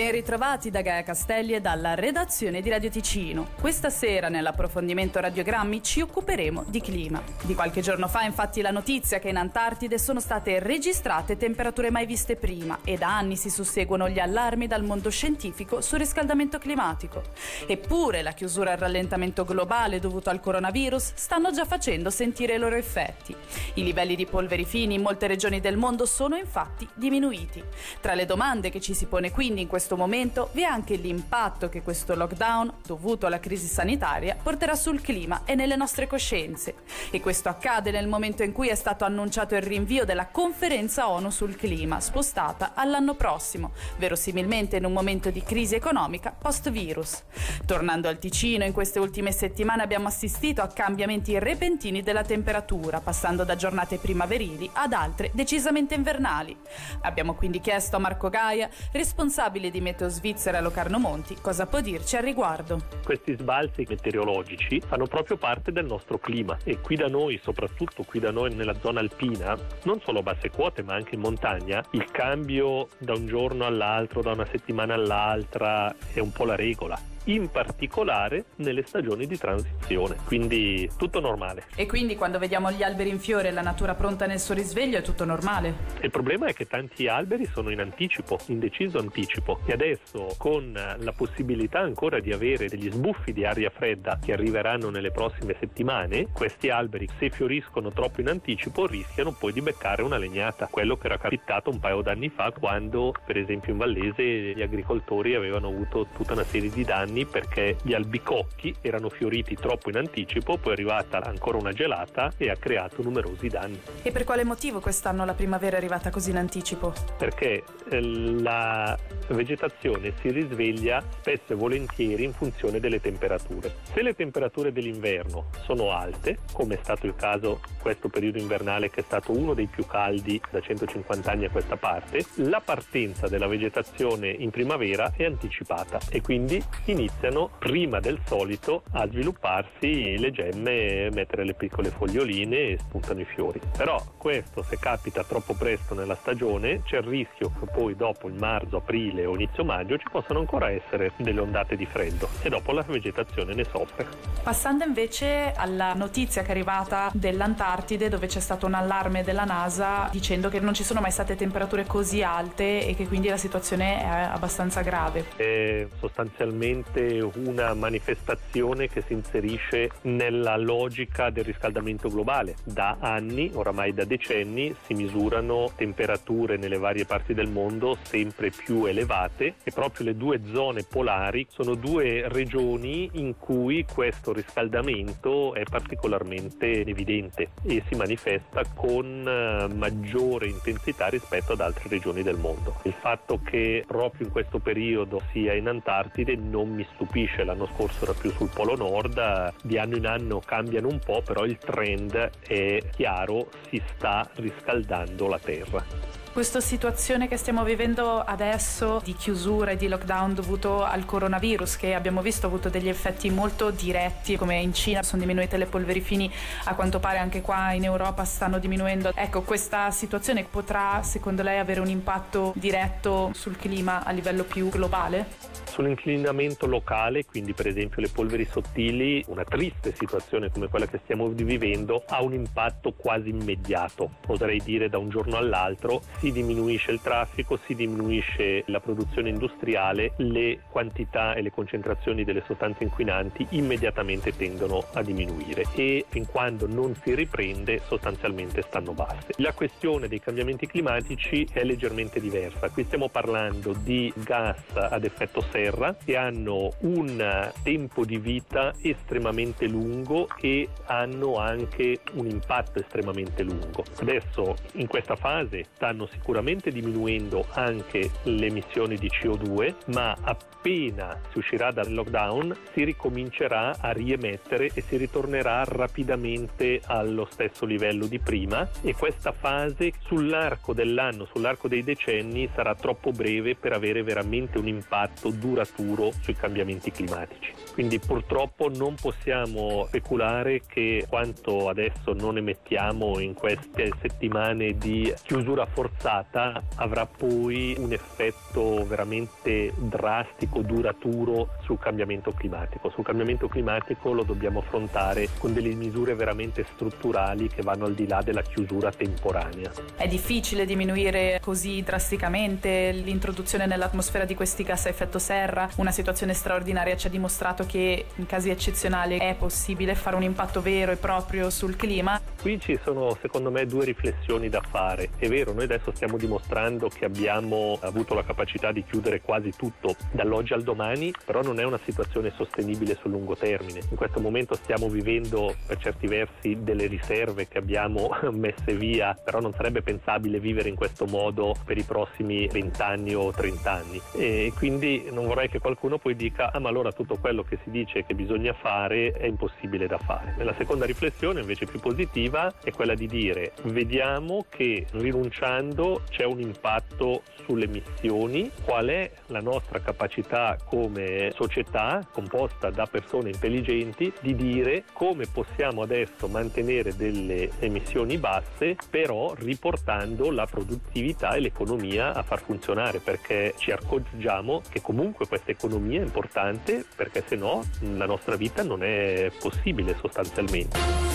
Ben ritrovati da Gaia Castelli e dalla redazione di Radio Ticino. Questa sera nell'approfondimento radiogrammi ci occuperemo di clima. Di qualche giorno fa infatti la notizia che in Antartide sono state registrate temperature mai viste prima e da anni si susseguono gli allarmi dal mondo scientifico sul riscaldamento climatico. Eppure la chiusura e il rallentamento globale dovuto al coronavirus stanno già facendo sentire i loro effetti. I livelli di polveri fini in molte regioni del mondo sono infatti diminuiti. Tra le domande che ci si pone quindi in questo questo momento vi è anche l'impatto che questo lockdown, dovuto alla crisi sanitaria, porterà sul clima e nelle nostre coscienze. E questo accade nel momento in cui è stato annunciato il rinvio della conferenza ONU sul clima, spostata all'anno prossimo, verosimilmente in un momento di crisi economica post-virus. Tornando al Ticino, in queste ultime settimane abbiamo assistito a cambiamenti repentini della temperatura, passando da giornate primaverili ad altre decisamente invernali. Abbiamo quindi chiesto a Marco Gaia, responsabile di Meteo Svizzera Locarno Monti, cosa può dirci al riguardo. Questi sbalzi meteorologici fanno proprio parte del nostro clima e qui da noi, soprattutto qui da noi nella zona alpina, non solo a basse quote ma anche in montagna, il cambio da un giorno all'altro, da una settimana all'altra è un po' la regola in particolare nelle stagioni di transizione, quindi tutto normale. E quindi quando vediamo gli alberi in fiore e la natura pronta nel suo risveglio è tutto normale? Il problema è che tanti alberi sono in anticipo, in deciso anticipo e adesso con la possibilità ancora di avere degli sbuffi di aria fredda che arriveranno nelle prossime settimane, questi alberi se fioriscono troppo in anticipo rischiano poi di beccare una legnata, quello che era capitato un paio d'anni fa quando per esempio in Vallese gli agricoltori avevano avuto tutta una serie di danni anni perché gli albicocchi erano fioriti troppo in anticipo, poi è arrivata ancora una gelata e ha creato numerosi danni. E per quale motivo quest'anno la primavera è arrivata così in anticipo? Perché eh, la vegetazione si risveglia spesso e volentieri in funzione delle temperature. Se le temperature dell'inverno sono alte, come è stato il caso questo periodo invernale che è stato uno dei più caldi da 150 anni a questa parte, la partenza della vegetazione in primavera è anticipata e quindi iniziano prima del solito a svilupparsi le gemme, mettere le piccole foglioline e spuntano i fiori. Però questo se capita troppo presto nella stagione c'è il rischio che poi dopo il marzo, aprile o inizio maggio ci possano ancora essere delle ondate di freddo e dopo la vegetazione ne soffre. Passando invece alla notizia che è arrivata dell'Antartide dove c'è stato un allarme della NASA dicendo che non ci sono mai state temperature così alte e che quindi la situazione è abbastanza grave. È sostanzialmente una manifestazione che si inserisce nella logica del riscaldamento globale. Da anni, oramai da decenni, si misurano temperature nelle varie parti del mondo sempre più elevate e proprio le due zone polari sono due regioni in cui questo riscaldamento è particolarmente evidente e si manifesta con eh, maggiore intensità rispetto ad altre regioni del mondo. Il fatto che proprio in questo periodo sia in Antartide non mi stupisce, l'anno scorso era più sul Polo Nord, di anno in anno cambiano un po', però il trend è chiaro, si sta riscaldando la Terra. Questa situazione che stiamo vivendo adesso di chiusura e di lockdown dovuto al coronavirus che abbiamo visto ha avuto degli effetti molto diretti come in Cina sono diminuite le polveri fini a quanto pare anche qua in Europa stanno diminuendo ecco questa situazione potrà secondo lei avere un impatto diretto sul clima a livello più globale? Sull'inclinamento locale, quindi per esempio le polveri sottili, una triste situazione come quella che stiamo vivendo ha un impatto quasi immediato, oserei dire da un giorno all'altro, si diminuisce il traffico, si diminuisce la produzione industriale, le quantità e le concentrazioni delle sostanze inquinanti immediatamente tendono a diminuire e fin quando non si riprende sostanzialmente stanno basse. La questione dei cambiamenti climatici è leggermente diversa, qui stiamo parlando di gas ad effetto serra terra che hanno un tempo di vita estremamente lungo e hanno anche un impatto estremamente lungo. Adesso in questa fase stanno sicuramente diminuendo anche le emissioni di CO2, ma appena si uscirà dal lockdown si ricomincerà a riemettere e si ritornerà rapidamente allo stesso livello di prima e questa fase sull'arco dell'anno, sull'arco dei decenni sarà troppo breve per avere veramente un impatto durato duraturo sui cambiamenti climatici. Quindi purtroppo non possiamo speculare che quanto adesso non emettiamo in queste settimane di chiusura forzata avrà poi un effetto veramente drastico, duraturo sul cambiamento climatico. Sul cambiamento climatico lo dobbiamo affrontare con delle misure veramente strutturali che vanno al di là della chiusura temporanea. È difficile diminuire così drasticamente l'introduzione nell'atmosfera di questi gas a effetto serra. Una situazione straordinaria ci ha dimostrato che in casi eccezionali è possibile fare un impatto vero e proprio sul clima. Qui ci sono secondo me due riflessioni da fare. È vero, noi adesso stiamo dimostrando che abbiamo avuto la capacità di chiudere quasi tutto dall'oggi al domani, però non è una situazione sostenibile sul lungo termine. In questo momento stiamo vivendo per certi versi delle riserve che abbiamo messe via, però non sarebbe pensabile vivere in questo modo per i prossimi 20 anni o 30 anni. E quindi non vorrei che qualcuno poi dica, ah ma allora tutto quello che si dice che bisogna fare è impossibile da fare. La seconda riflessione invece più positiva è quella di dire vediamo che rinunciando c'è un impatto sulle emissioni, qual è la nostra capacità come società composta da persone intelligenti di dire come possiamo adesso mantenere delle emissioni basse però riportando la produttività e l'economia a far funzionare perché ci accorgiamo che comunque questa economia è importante perché se no la nostra vita non è possibile sostanzialmente.